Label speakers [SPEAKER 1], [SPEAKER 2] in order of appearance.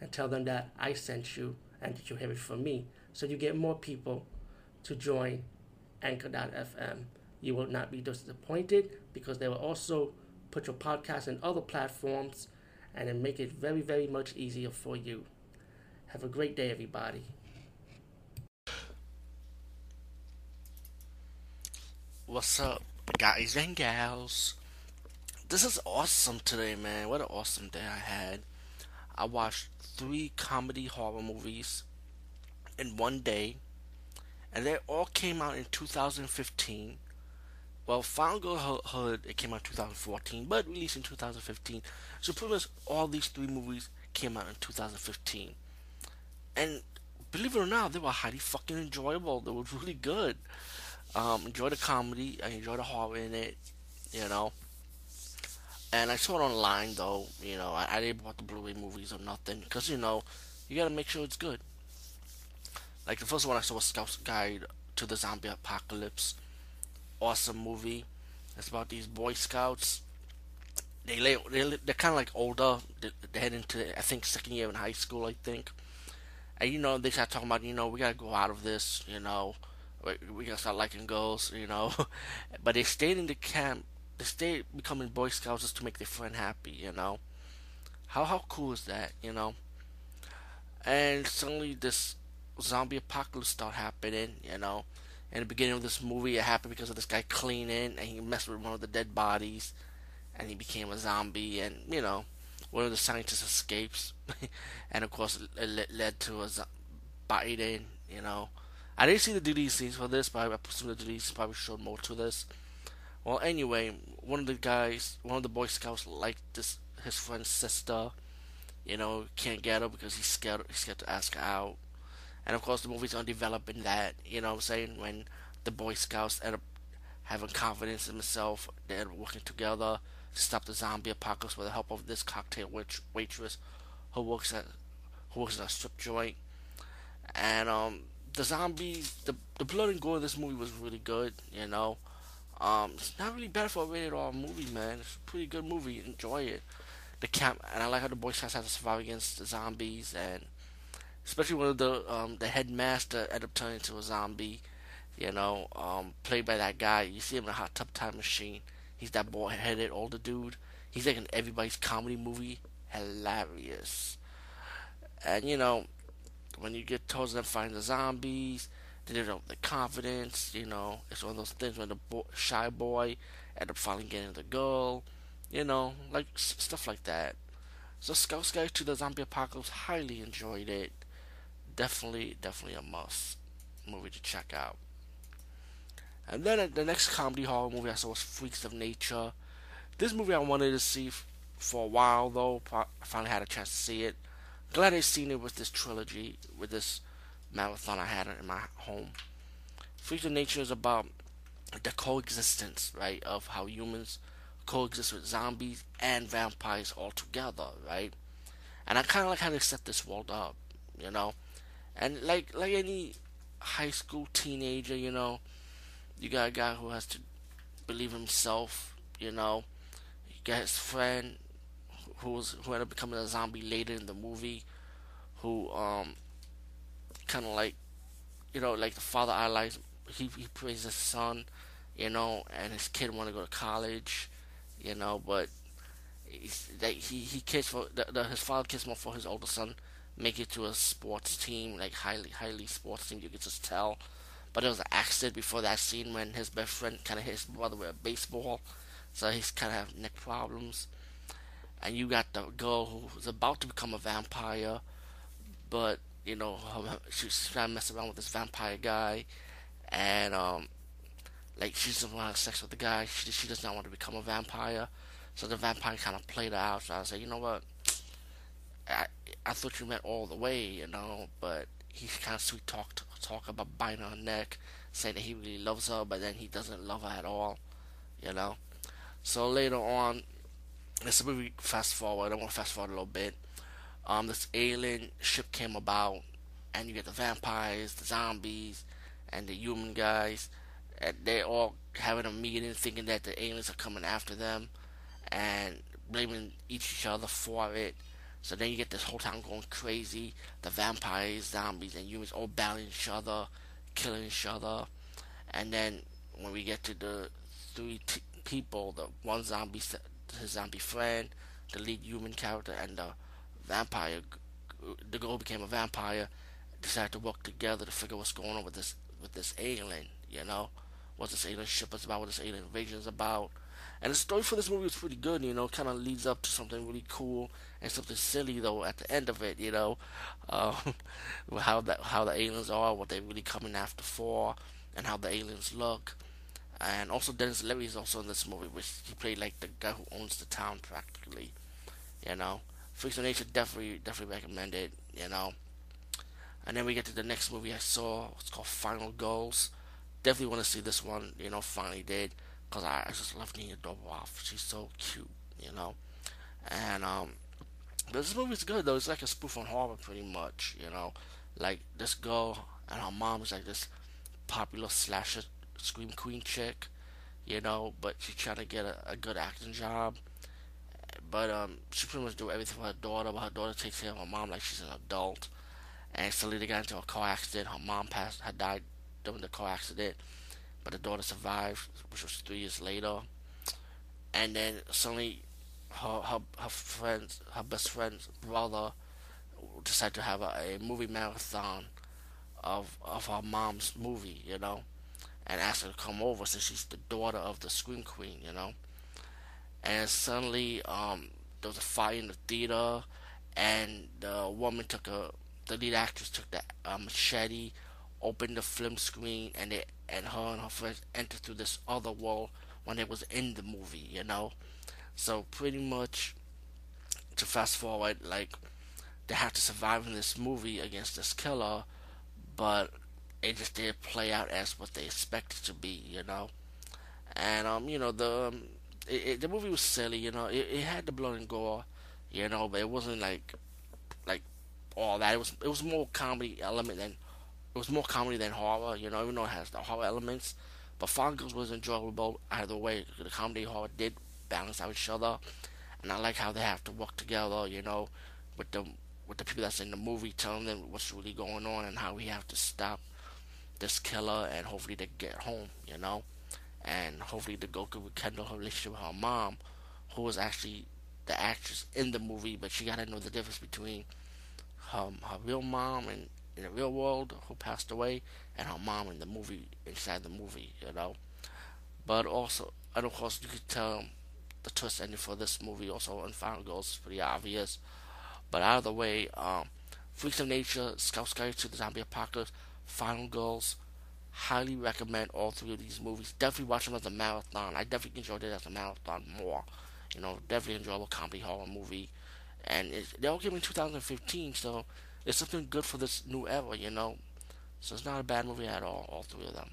[SPEAKER 1] and tell them that I sent you and that you have it from me. So you get more people to join Anchor.fm. You will not be disappointed because they will also put your podcast in other platforms and then make it very, very much easier for you. Have a great day, everybody.
[SPEAKER 2] What's up, guys and gals? This is awesome today, man. What an awesome day I had. I watched three comedy horror movies in one day, and they all came out in 2015. Well, Final Girlhood it came out in 2014, but released in 2015. So pretty much all these three movies came out in 2015, and believe it or not, they were highly fucking enjoyable. They were really good. Um, enjoy the comedy. I enjoy the horror in it. You know. And I saw it online though. You know, I, I didn't bought the Blu-ray movies or nothing because you know you gotta make sure it's good. Like the first one I saw was Scout's Guide to the Zombie Apocalypse. Awesome movie. It's about these Boy Scouts. They lay, they they're kind of like older. They, they head into I think second year in high school. I think. And you know they start talking about you know we gotta go out of this. You know we, we gotta start liking girls. You know, but they stayed in the camp they stay becoming Boy Scouts just to make their friend happy, you know. How how cool is that, you know? And suddenly this zombie apocalypse start happening, you know. In the beginning of this movie, it happened because of this guy cleaning, and he messed with one of the dead bodies, and he became a zombie, and you know, one of the scientists escapes, and of course, it led to a biting, you know. I didn't see the deleted scenes for this, but I presume the deleted scenes probably showed more to this. Well, anyway, one of the guys, one of the Boy Scouts, liked this his friend's sister. You know, can't get her because he's scared. He's scared to ask her out. And of course, the movie's gonna develop in that. You know, what I'm saying when the Boy Scouts end up having confidence in themselves, they're working together to stop the zombie apocalypse with the help of this cocktail wait- waitress who works at who works at a strip joint. And um, the zombies, the the blood and gore of this movie was really good. You know. Um, it's not really bad for a rated R movie, man. It's a pretty good movie. Enjoy it. The camp, and I like how the Boy Scouts have to survive against the zombies, and especially when the um, the headmaster ended up turning into a zombie. You know, um, played by that guy. You see him in a Hot Tub Time Machine. He's that boy-headed older dude. He's like in everybody's comedy movie. Hilarious. And you know, when you get towards them fighting the zombies, they didn't the confidence, you know. It's one of those things when the boy, shy boy end up finally getting the girl, you know, like s- stuff like that. So Scout Guide to the Zombie Apocalypse, highly enjoyed it. Definitely, definitely a must movie to check out. And then uh, the next comedy horror movie I saw was Freaks of Nature. This movie I wanted to see f- for a while though. I finally had a chance to see it. Glad I seen it with this trilogy, with this marathon I had in my home. Of Nature is about the coexistence, right, of how humans coexist with zombies and vampires all together, right? And I kind of like how they set this world up, you know. And like like any high school teenager, you know, you got a guy who has to believe himself, you know. You got his friend who was who ended up becoming a zombie later in the movie, who um kind of like, you know, like the father idolized. He he praised his son, you know, and his kid want to go to college, you know, but that he he cares for the, the, his father cares more for his older son make it to a sports team like highly highly sports team you could just tell but there was an accident before that scene when his best friend kind of hit his brother with a baseball so he's kind of have neck problems and you got the girl who's about to become a vampire but you know, she's trying to mess around with this vampire guy, and um, like she doesn't want to have sex with the guy. She she does not want to become a vampire. So the vampire kind of played her out. So I like, you know what? I, I thought you meant all the way, you know, but he kind of sweet talk talk about biting her neck, saying that he really loves her, but then he doesn't love her at all, you know. So later on, this movie fast forward. I want to fast forward a little bit. Um, this alien ship came about, and you get the vampires, the zombies, and the human guys, and they all having a meeting, thinking that the aliens are coming after them, and blaming each other for it. So then you get this whole town going crazy. The vampires, zombies, and humans all battling each other, killing each other. And then when we get to the three t- people, the one zombie, his zombie friend, the lead human character, and the vampire, the girl became a vampire, decided to work together to figure out what's going on with this with this alien. You know, what this alien ship is about, what this alien invasion is about. And the story for this movie was pretty good, you know, kind of leads up to something really cool and something silly though at the end of it, you know, uh, how that how the aliens are, what they're really coming after for, and how the aliens look. And also Denis Leary is also in this movie, which he played like the guy who owns the town practically, you know. Freaks of Nature definitely definitely recommend it. you know. And then we get to the next movie I saw. It's called Final Girls. Definitely want to see this one, you know. Finally did because I, I just love Nina Dobrev. She's so cute, you know. And um, this movie's good though. It's like a spoof on horror, pretty much, you know. Like this girl and her mom is like this popular slasher scream queen chick, you know. But she's trying to get a, a good acting job. But um, she pretty much do everything for her daughter. But her daughter takes care of her mom like she's an adult. And suddenly got into a car accident. Her mom passed, had died during the car accident but the daughter survived, which was three years later. And then suddenly, her her her friends, her best friend's brother, decided to have a, a movie marathon of of her mom's movie, you know, and asked her to come over since she's the daughter of the Scream Queen, you know. And suddenly, um, there was a fight in the theater, and the woman took a the lead actress took the um, machete opened the film screen and it and her and her friends entered through this other world when it was in the movie, you know. So pretty much to fast forward, like they have to survive in this movie against this killer, but it just didn't play out as what they expected to be, you know. And um, you know the um, it, it, the movie was silly, you know. It, it had the blood and gore, you know, but it wasn't like like all that. It was it was more comedy element than it was more comedy than horror, you know, even though it has the horror elements. But Final Girls was enjoyable either way. The comedy horror did balance out each other, and I like how they have to work together, you know, with the with the people that's in the movie, telling them what's really going on and how we have to stop this killer, and hopefully they get home, you know, and hopefully the Goku will rekindle her relationship with her mom, who was actually the actress in the movie, but she got to know the difference between her her real mom and in the real world who passed away, and her mom in the movie inside the movie, you know. But also, and of course, you could tell the twist ending for this movie also in Final Girls is pretty obvious. But either way, um, Freaks of Nature, Scout Guide to the Zombie Apocalypse, Final Girls, highly recommend all three of these movies. Definitely watch them as a marathon. I definitely enjoyed it as a marathon more. You know, definitely enjoyable comedy horror movie. And they all came in 2015, so it's something good for this new era, you know. So it's not a bad movie at all, all three of them.